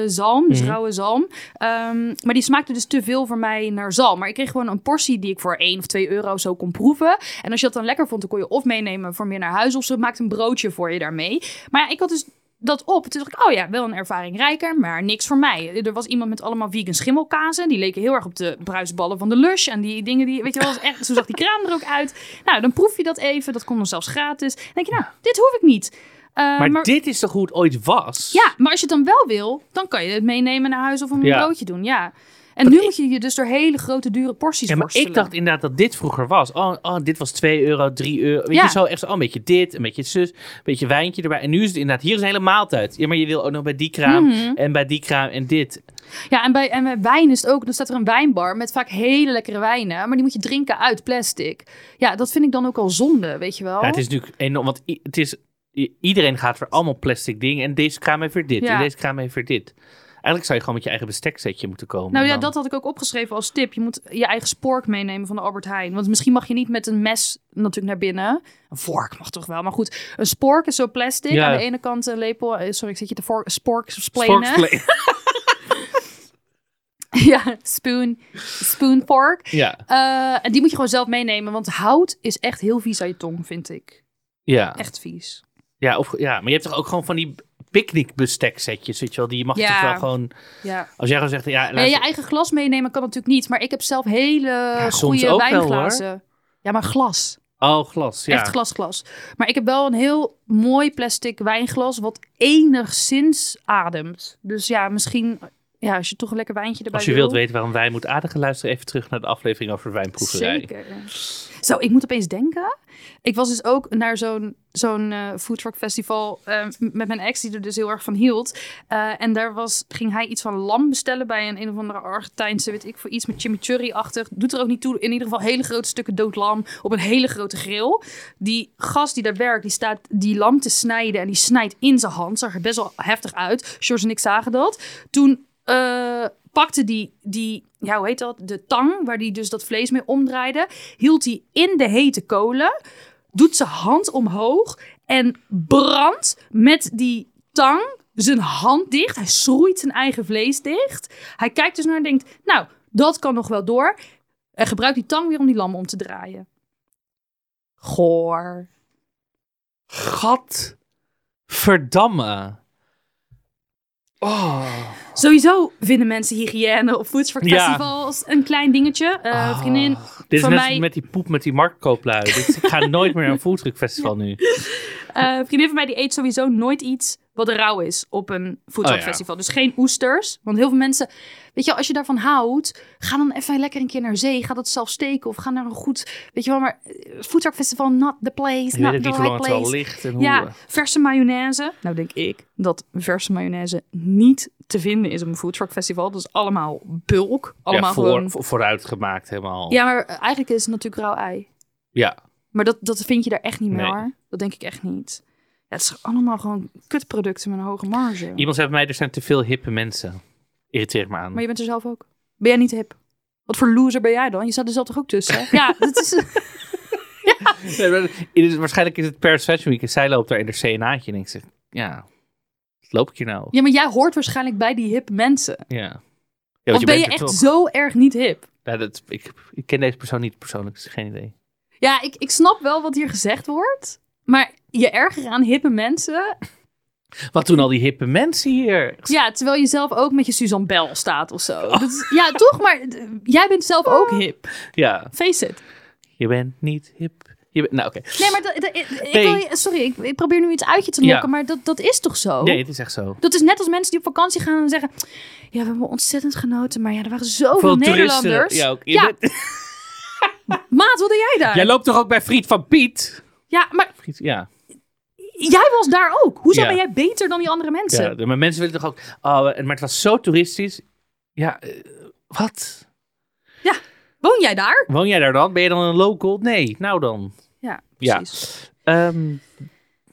zalm, dus Mhm. rauwe zalm. Ehm, maar die smaakte dus te veel voor mij naar zalm. Maar ik kreeg gewoon een portie die ik voor 1 of 2 euro zo kon proeven. En als je dat dan lekker vond, dan kon je of meenemen voor meer naar huis, of ze maakt een broodje voor je daarmee. Maar ja, ik had dus dat op. Toen dacht ik, oh ja, wel een ervaring rijker, maar niks voor mij. Er was iemand met allemaal vegan schimmelkazen. Die leken heel erg op de bruisballen van de Lush. En die dingen, die, weet je wel, was echt, zo zag die kraam er ook uit. Nou, dan proef je dat even. Dat kon dan zelfs gratis. Dan denk je, nou, dit hoef ik niet. Eh, maar, dit is toch hoe het ooit was? Ja, maar als je het dan wel wil, dan kan je het meenemen naar huis of een Ja. broodje doen. Ja. En nu moet je je dus door hele grote, dure porties Ja, maar ik dacht inderdaad dat dit vroeger was. Oh, oh dit was 2 euro, 3 euro. Weet Ja. je zo, echt zo, oh, een beetje dit, een beetje zus, een beetje wijntje erbij. En nu is het inderdaad, hier is een hele maaltijd. Ja, maar je wil ook nog bij die kraam Mhm. en bij die kraam en dit. Ja, en bij, en bij wijn is het ook. Dan staat er een wijnbar met vaak hele lekkere wijnen. Maar die moet je drinken uit plastic. Ja, dat vind ik dan ook al zonde, weet je wel. Ja, het is natuurlijk enorm, want het is, iedereen gaat voor allemaal plastic dingen. En deze kraam heeft weer dit, Ja. en deze kraam heeft weer dit. Eigenlijk zou je gewoon met je eigen besteksetje moeten komen. Nou ja, dan- dat had ik ook opgeschreven als tip. Je moet je eigen spork meenemen van de Albert Heijn. Want misschien mag je niet met een mes natuurlijk naar binnen. Een vork mag toch wel. Maar goed, een spork is zo plastic. Ja. Aan de ene kant een lepel. eh, Sorry, ik zit je te vork, spork. Sporksplay- *laughs* ja, spoon, spoon fork. ja, Eh, en die moet je gewoon zelf meenemen. Want hout is echt heel vies aan je tong, vind ik. ja. Echt vies. Ja, of, ja, maar je hebt toch ook gewoon van die picknickbesteksetjes, weet je wel. Die mag je Ja. toch wel gewoon... Ja. Als jij gewoon zegt, ja, Ja, je eigen glas meenemen kan natuurlijk niet. Maar ik heb zelf hele soms goede wel, wijnglazen. ja, maar glas. Oh, glas, ja. Echt glas, glas. Maar ik heb wel een heel mooi plastic wijnglas wat enigszins ademt. Dus ja, misschien ja, als je toch een lekker wijntje erbij Als je wil. wilt weten waarom wij moeten aardigen, luister even terug naar de aflevering over wijnproeverij. Zeker. Zo, ik moet opeens denken. Ik was dus ook naar zo'n zo'n eh foodtruck festival eh, met mijn ex, die er dus heel erg van hield. Eh, en daar was, ging hij iets van lam bestellen bij een een of andere Argentijnse, weet ik voor iets met chimichurri-achtig. Doet er ook niet toe. In ieder geval hele grote stukken dood lam op een hele grote grill. Die gast die daar werkt, die staat die lam te snijden en die snijdt in zijn hand. Zag er best wel heftig uit. George en ik zagen dat. Toen eh, pakte die, die, ja, hoe heet dat? De tang, waar die dus dat vlees mee omdraaide, hield hij in de hete kolen, doet zijn hand omhoog en brandt met die tang zijn hand dicht. Hij schroeit zijn eigen vlees dicht. Hij kijkt dus naar en denkt, nou, dat kan nog wel door. En gebruikt die tang weer om die lam om te draaien. Goor. Gat. Verdamme. Oh. Sowieso vinden mensen hygiëne op foodtruckfestivals een klein dingetje. Eh, Ah, vriendin, Dit is net mij- met die poep met die marktkooplui. *laughs* Dit- ik ga nooit meer naar een foodtruckfestival nu. eh, vriendin van mij die eet sowieso nooit iets wat rauw is op een foodtruckfestival. Dus geen oesters. Want heel veel mensen, weet je, als je daarvan houdt, ga dan even lekker een keer naar zee. Ga dat zelf steken of ga naar een goed, weet je wel, maar eh, foodtruckfestival not the place, not the right place. En hoe, Ja, verse mayonaise. Nou denk ik dat verse mayonaise niet te vinden is op een foodtruckfestival. Dat is allemaal bulk. Allemaal ja, voor, gewoon... voor- vooruit gemaakt helemaal. Ja, maar eh, eigenlijk is het natuurlijk rauw ei. Ja. Maar dat, dat vind je daar echt niet meer Nee. Dat denk ik echt niet. Ja, het is allemaal gewoon kutproducten met een hoge marge. Iemand zei bij mij, er zijn te veel hippe mensen. Irriteert me aan. Maar je bent er zelf ook. Ben jij niet hip? Wat voor loser ben jij dan? Je staat er zelf toch ook tussen? *laughs* ja, dat is... *laughs* Nee, maar het is- waarschijnlijk is het Paris Fashion Week en zij loopt daar in de CNA'tje. En ik zeg, ja, wat loop ik hier nou? Ja, maar jij hoort waarschijnlijk bij die hip mensen. Ja. ja ben je echt toch. zo erg niet hip? Ja, dat, ik, ik ken deze persoon niet persoonlijk, dus geen idee. Ja, ik, ik snap wel wat hier gezegd wordt. Maar je erger aan hippe mensen. Wat doen al die hippe mensen hier? Ja, terwijl je zelf ook met je Suzanne Bell staat of zo. Dat is- ja, toch? Maar jij bent zelf ook hip. Ja, Face it. je bent niet hip. Je nou, oké. Nee, maar dat, dat- ik, Nee. sorry, ik, ik probeer nu iets uit je te Ja. lokken, maar dat, dat is toch zo? Nee, het is echt zo. Dat is net als mensen die op vakantie gaan en zeggen... Ja, we hebben ontzettend genoten, maar ja, er waren zoveel Veel. Nederlanders. Ja, ook. Ja. bent- *laughs* Maat, wat doe jij daar? Jij loopt toch ook bij Friet van Piet? Ja, maar Friet, ja. Jij was daar ook. Hoezo Ja. ben jij beter dan die andere mensen? ja. Maar mensen willen toch ook... Oh, maar het was zo toeristisch. Ja, eh, wat? Woon jij daar? Woon jij daar dan? Ben je dan een local? Nee, nou dan. Ja, Ja. precies. Ehm,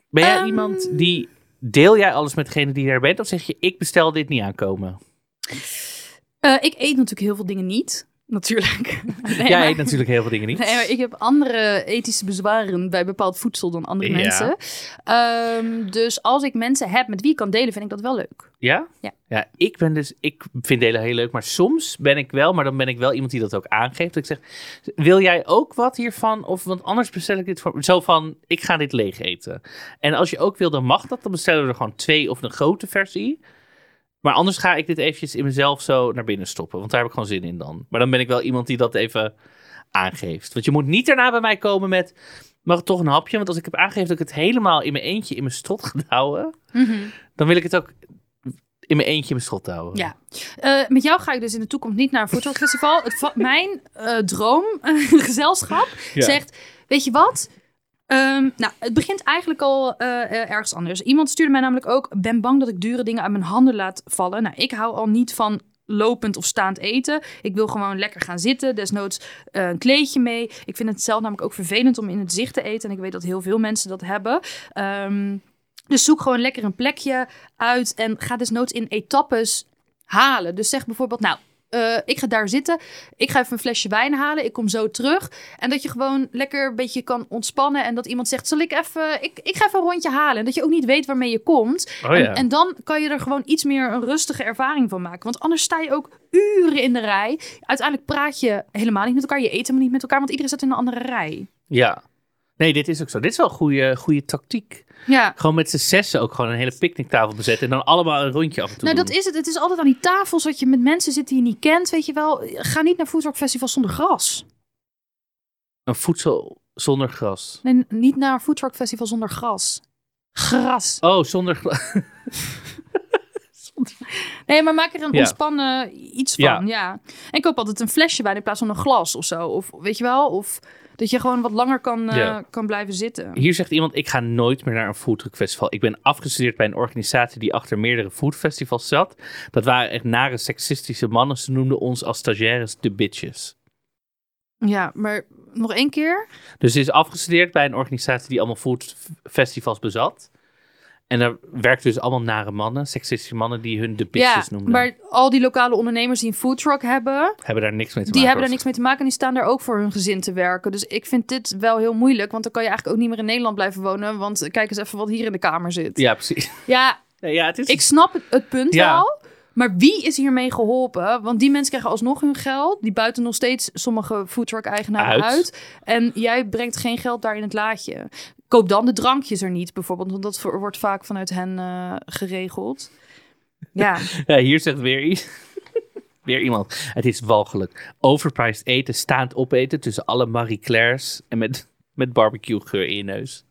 ben jij Ehm. iemand die... Deel jij alles met degene die daar bent? Of zeg je, ik bestel dit niet aankomen? Eh, ik eet natuurlijk heel veel dingen niet. Natuurlijk. *laughs* Nee, jij eet natuurlijk heel veel dingen niet. Nee, ik heb andere ethische bezwaren bij bepaald voedsel dan andere Ja. mensen. Ehm, dus als ik mensen heb met wie ik kan delen, vind ik dat wel leuk. Ja? Ja. Ja, ik ben dus... Ik vind delen heel leuk. Maar soms ben ik wel... Maar dan ben ik wel iemand die dat ook aangeeft. Dat ik zeg, wil jij ook wat hiervan? Of, want anders bestel ik dit voor... Zo van, ik ga dit leeg eten. En als je ook wil, dan mag dat. Dan bestellen we er gewoon twee of een grote versie. Maar anders ga ik dit eventjes in mezelf zo naar binnen stoppen. Want daar heb ik gewoon zin in dan. Maar dan ben ik wel iemand die dat even aangeeft. Want je moet niet daarna bij mij komen met... Mag ik toch een hapje? Want als ik heb aangegeven dat ik het helemaal in mijn eentje in mijn strot ga houden... dan wil ik het ook in mijn eentje in mijn strot houden. Ja. Eh, met jou ga ik dus in de toekomst niet naar een va- mijn eh, droomgezelschap *laughs* Ja. zegt, weet je wat? Ehm, nou, het begint eigenlijk al eh, eh, ergens anders. Iemand stuurde mij namelijk ook, ben bang dat ik dure dingen uit mijn handen laat vallen. Nou, ik hou al niet van lopend of staand eten. Ik wil gewoon lekker gaan zitten, desnoods eh, een kleedje mee. Ik vind het zelf namelijk ook vervelend om in het zicht te eten. En ik weet dat heel veel mensen dat hebben. Ehm, dus zoek gewoon lekker een plekje uit en ga desnoods in etappes halen. Dus zeg bijvoorbeeld, nou, eh, ik ga daar zitten. Ik ga even een flesje wijn halen. Ik kom zo terug. En dat je gewoon lekker een beetje kan ontspannen. En dat iemand zegt, zal ik even... Ik, ik ga even een rondje halen. En dat je ook niet weet waarmee je komt. Oh ja. en, en dan kan je er gewoon iets meer een rustige ervaring van maken. Want anders sta je ook uren in de rij. Uiteindelijk praat je helemaal niet met elkaar. Je eet helemaal niet met elkaar. Want iedereen staat in een andere rij. Ja. Nee, dit is ook zo. Dit is wel een goede, goede tactiek. Ja. Gewoon met z'n zessen ook gewoon een hele picknicktafel bezetten. En dan allemaal een rondje af en toe Nou, doen. dat is het. Het is altijd aan die tafels dat je met mensen zit die je niet kent. Weet je wel. Ga niet naar foodtruckfestivals zonder gras. Een voedsel zonder gras. Nee, niet naar een foodtruckfestival zonder gras. Gras. Oh, zonder gras. *laughs* Nee, maar maak er een Ja. ontspannen iets van. Ja. Ja. En koop altijd een flesje wijn in plaats van een glas of zo. Of weet je wel? Of dat je gewoon wat langer kan, eh, Ja. kan blijven zitten. Hier zegt iemand, ik ga nooit meer naar een foodtruckfestival. Ik ben afgestudeerd bij een organisatie die achter meerdere foodfestivals zat. Dat waren echt nare seksistische mannen. Ze noemden ons als stagiaires de bitches. Ja, maar nog één keer. Dus ze is afgestudeerd bij een organisatie die allemaal foodfestivals bezat. En daar werkten dus allemaal nare mannen, seksistische mannen die hun de bitches ja, noemden. maar al die lokale ondernemers die een foodtruck hebben, Hebben daar niks mee te die maken. hebben daar niks mee te maken en die staan daar ook voor hun gezin te werken. Dus ik vind dit wel heel moeilijk, want dan kan je eigenlijk ook niet meer in Nederland blijven wonen. Want kijk eens even wat hier in de kamer zit. Ja, precies. Ja, *laughs* Nee, ja, het is... ik snap het, het punt Ja. wel. Maar wie is hiermee geholpen? Want die mensen krijgen alsnog hun geld. Die buiten nog steeds sommige foodtruck-eigenaren Uit. uit. En jij brengt geen geld daar in het laadje. Koop dan de drankjes er niet, bijvoorbeeld. Want dat wordt vaak vanuit hen eh, geregeld. Ja, *laughs* Ja, hier zegt weer, i- *laughs* weer iemand. Het is walgelijk. Overpriced eten, staand opeten tussen alle Marie Claire's en met, *laughs* met barbecue geur in je neus.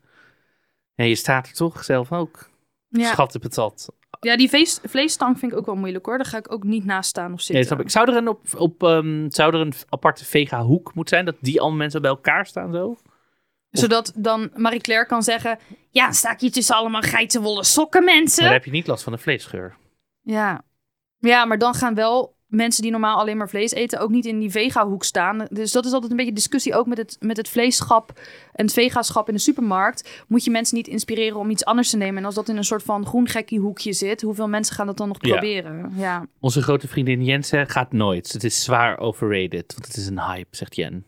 Ja, je staat er toch zelf ook. ja. Schat de patat. ja die vlees, vleesstang vind ik ook wel moeilijk hoor. Daar ga ik ook niet naast staan of zitten. ik. Zou er een, op, op, ehm, zou er een aparte vega hoek moeten zijn? Dat die allemaal mensen bij elkaar staan zo? Zodat dan Marie Claire kan zeggen... Ja, dan sta ik hier tussen allemaal geitenwolle sokken, mensen. Maar dan heb je niet last van de vleesgeur. Ja. ja, maar dan gaan wel mensen die normaal alleen maar vlees eten... ook niet in die vega-hoek staan. Dus dat is altijd een beetje discussie ook met het, met het vleesschap... en het vegaschap in de supermarkt. Moet je mensen niet inspireren om iets anders te nemen? En als dat in een soort van groen gekkie hoekje zit... hoeveel mensen gaan dat dan nog Ja. proberen? Ja. Onze grote vriendin Jensen gaat nooit. Het is zwaar overrated, want het is een hype, zegt Jen.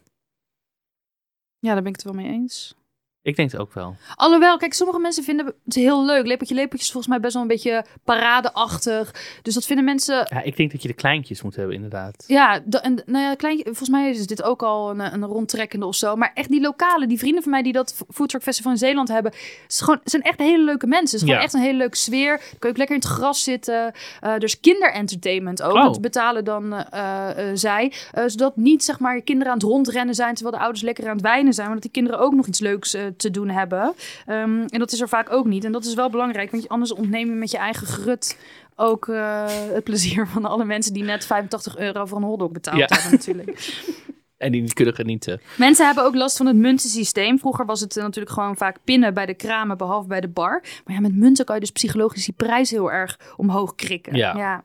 Ja, daar ben ik het wel mee eens. Ik denk het ook wel. Alhoewel, kijk, sommige mensen vinden het heel leuk. Lepeltje lepeltje is volgens mij best wel een beetje paradeachtig. Dus dat vinden mensen... Ja, ik denk dat je de kleintjes moet hebben, inderdaad. Ja, en, nou ja, klein, volgens mij is dit ook al een, een rondtrekkende of zo. Maar echt die lokale, die vrienden van mij die dat Foodtruck Festival in Zeeland hebben... is gewoon, zijn echt hele leuke mensen. Het is gewoon Ja. echt een hele leuke sfeer. Dan kun je ook lekker in het gras zitten. Eh er is kinderentertainment ook. Oh. Dat betalen dan eh, zij. Zodat niet, zeg maar, je kinderen aan het rondrennen zijn... terwijl de ouders lekker aan het wijnen zijn. Maar dat die kinderen ook nog iets leuks te doen hebben. Ehm, en dat is er vaak ook niet. En dat is wel belangrijk, want anders ontneem je met je eigen grut... ook eh, het plezier van alle mensen die net 85 euro voor een hotdog betaald Ja. hebben natuurlijk. *laughs* En die niet kunnen genieten. Mensen hebben ook last van het muntensysteem. Vroeger was het eh, natuurlijk gewoon vaak pinnen bij de kramen, behalve bij de bar. Maar ja, met munten kan je dus psychologisch die prijs heel erg omhoog krikken. Ja. ja.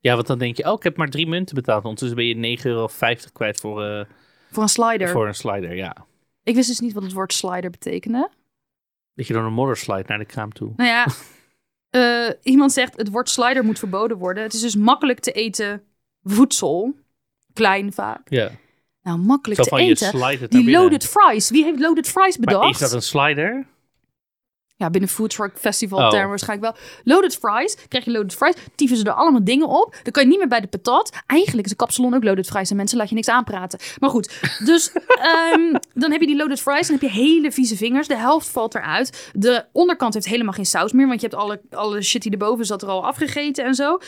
Ja, want dan denk je, oh, ik heb maar drie munten betaald. Ondertussen ben je 9,50 euro kwijt voor, eh, Voor een slider. voor een slider, ja. Ik wist dus niet wat het woord slider betekende. Dat je dan een modder slide naar de kraam toe. Nou ja, *laughs* eh, iemand zegt het woord slider moet verboden worden. Het is dus makkelijk te eten voedsel. Klein vaak. Ja. Nou, makkelijk Zo te van je eten. Die binnen. loaded fries. Wie heeft loaded fries bedacht? Maar is dat een slider? Ja, binnen Food Truck Festival Oh. termen waarschijnlijk wel. Loaded fries, krijg je loaded fries, tyfen ze er allemaal dingen op. Dan kan je niet meer bij de patat. Eigenlijk is een kapsalon ook loaded fries en mensen laat je niks aanpraten. Maar goed, dus *laughs* ehm, dan heb je die loaded fries en heb je hele vieze vingers. De helft valt eruit. De onderkant heeft helemaal geen saus meer, want je hebt alle, alle shit die erboven zat er al afgegeten en zo.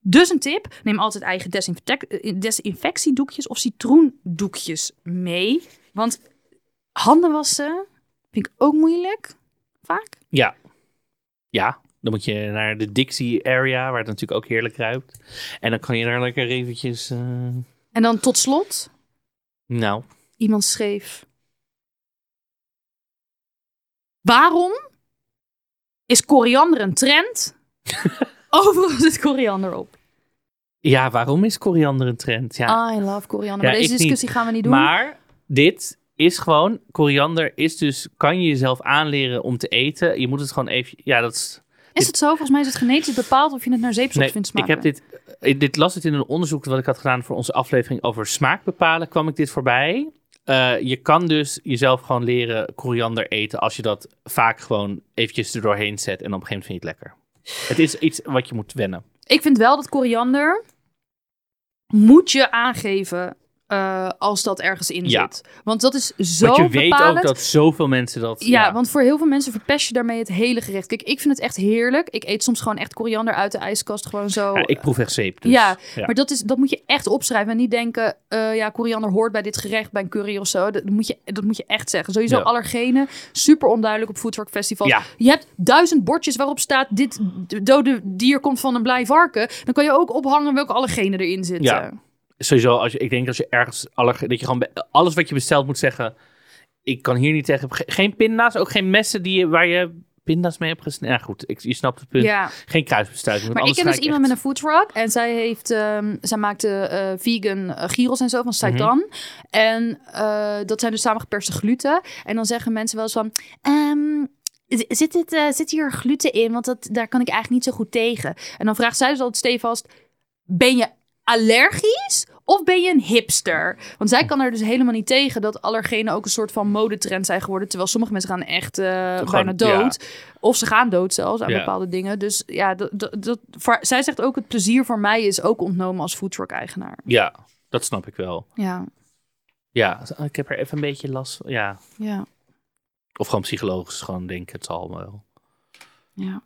Dus een tip, neem altijd eigen eh, desinfectiedoekjes of citroendoekjes mee. Want handen wassen vind ik ook moeilijk, vaak. Ja. Ja. Dan moet je naar de Dixie area, waar het natuurlijk ook heerlijk ruikt. En dan kan je daar lekker eventjes... eh, En dan tot slot, Nou, iemand schreef... Waarom is koriander een trend? *laughs* Overal zit koriander op. ja, waarom is koriander een trend? Ja, I love koriander. Ja, maar deze niet. discussie gaan we niet doen. Maar dit is gewoon, koriander is dus, kan je jezelf aanleren om te eten. Je moet het gewoon even, ja dat is... is het zo? Volgens mij is het genetisch bepaald of je het naar zeepsop Nee, vindt ik smaken. heb dit, ik- dit las het in een onderzoek wat ik had gedaan voor onze aflevering over smaak bepalen, kwam ik dit voorbij. Eh, je kan dus jezelf gewoon leren koriander eten als je dat vaak gewoon eventjes er doorheen zet en op een gegeven moment vind je het lekker. Het is iets wat je moet wennen. Ik vind wel dat koriander moet je aangeven eh, als dat ergens in Ja. zit. Want dat is zo Want je weet ook dat zoveel mensen dat... Ja, want voor heel veel mensen verpest je daarmee het hele gerecht. Kijk, ik vind het echt heerlijk. Ik eet soms gewoon echt koriander uit de ijskast. Gewoon zo. Ja, ik proef echt zeep. Dus, ja, maar dat, is, dat moet je echt opschrijven. En niet denken, eh, ja, koriander hoort bij dit gerecht, bij een curry of zo. Dat moet je, dat moet je echt zeggen. Sowieso allergenen, super onduidelijk op Foodtruck Festival. Ja. Je hebt duizend bordjes waarop staat, dit dode dier komt van een blij varken. Dan kan je ook ophangen welke allergenen erin zitten. Sowieso, als je, ik denk als je ergens aller, dat je gewoon alles wat je bestelt moet zeggen. Ik kan hier niet tegen. ge- Geen pinda's, ook geen messen die je, waar je pinda's mee hebt gesneden. Ja, goed, ik, je snapt het punt. Ja. Geen kruisbestuiving. Maar ik ken dus iemand met een foodtruck en zij heeft, ehm, zij maakte eh, vegan eh, gyros en zo van. Mhm. En eh, dat zijn dus samengeperste gluten. En dan zeggen mensen wel eens van, ehm, zit, dit, zit hier gluten in? Want dat, daar kan ik eigenlijk niet zo goed tegen. En dan vraagt zij dus altijd stevast, ben je allergisch? Of ben je een hipster? Want zij kan er dus helemaal niet tegen dat allergenen ook een soort van modetrend zijn geworden. Terwijl sommige mensen gaan echt eh, bijna dood. Of ze gaan dood zelfs aan Ja. bepaalde dingen. Dus ja, dat, dat, dat, voor- zij zegt ook het plezier voor mij is ook ontnomen als foodtruck-eigenaar. Ja, dat snap ik wel. Ja, Ja, ik heb er even een beetje last van. Ja. ja, Of gewoon psychologisch gewoon denken, het zal wel. ja.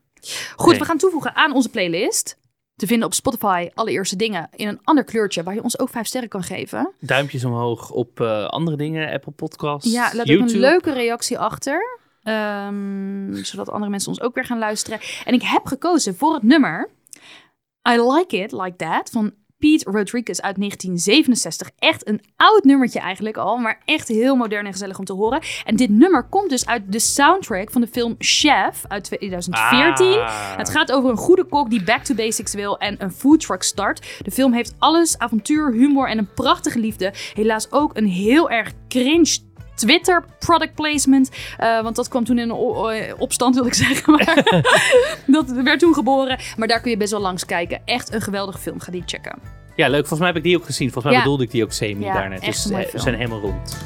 Goed, Nee. we gaan toevoegen aan onze playlist. Te vinden op Spotify. Allereerste dingen in een ander kleurtje waar je ons ook vijf sterren kan geven. Duimpjes omhoog op eh, andere dingen, Apple Podcasts, Ja, laat ook YouTube. een leuke reactie achter. ehm, zodat andere mensen ons ook weer gaan luisteren. En ik heb gekozen voor het nummer I Like It Like That van Pete Rodriguez uit 1967. Echt een oud nummertje eigenlijk al, maar echt heel modern en gezellig om te horen. En dit nummer komt dus uit de soundtrack van de film Chef uit 2014. Ah. Het gaat over een goede kok die back to basics wil en een foodtruck start. De film heeft alles, avontuur, humor en een prachtige liefde. Helaas ook een heel erg cringe Twitter product placement. Eh, want dat kwam toen in een opstand, wil ik zeggen. Maar *laughs* dat werd toen geboren. Maar daar kun je best wel langs kijken. Echt een geweldige film. Ga die checken. Ja, leuk. Volgens mij heb ik die ook gezien. Volgens mij Ja. bedoelde ik die ook semi Ja, daarnet. Dus mooie eh, zijn helemaal rond.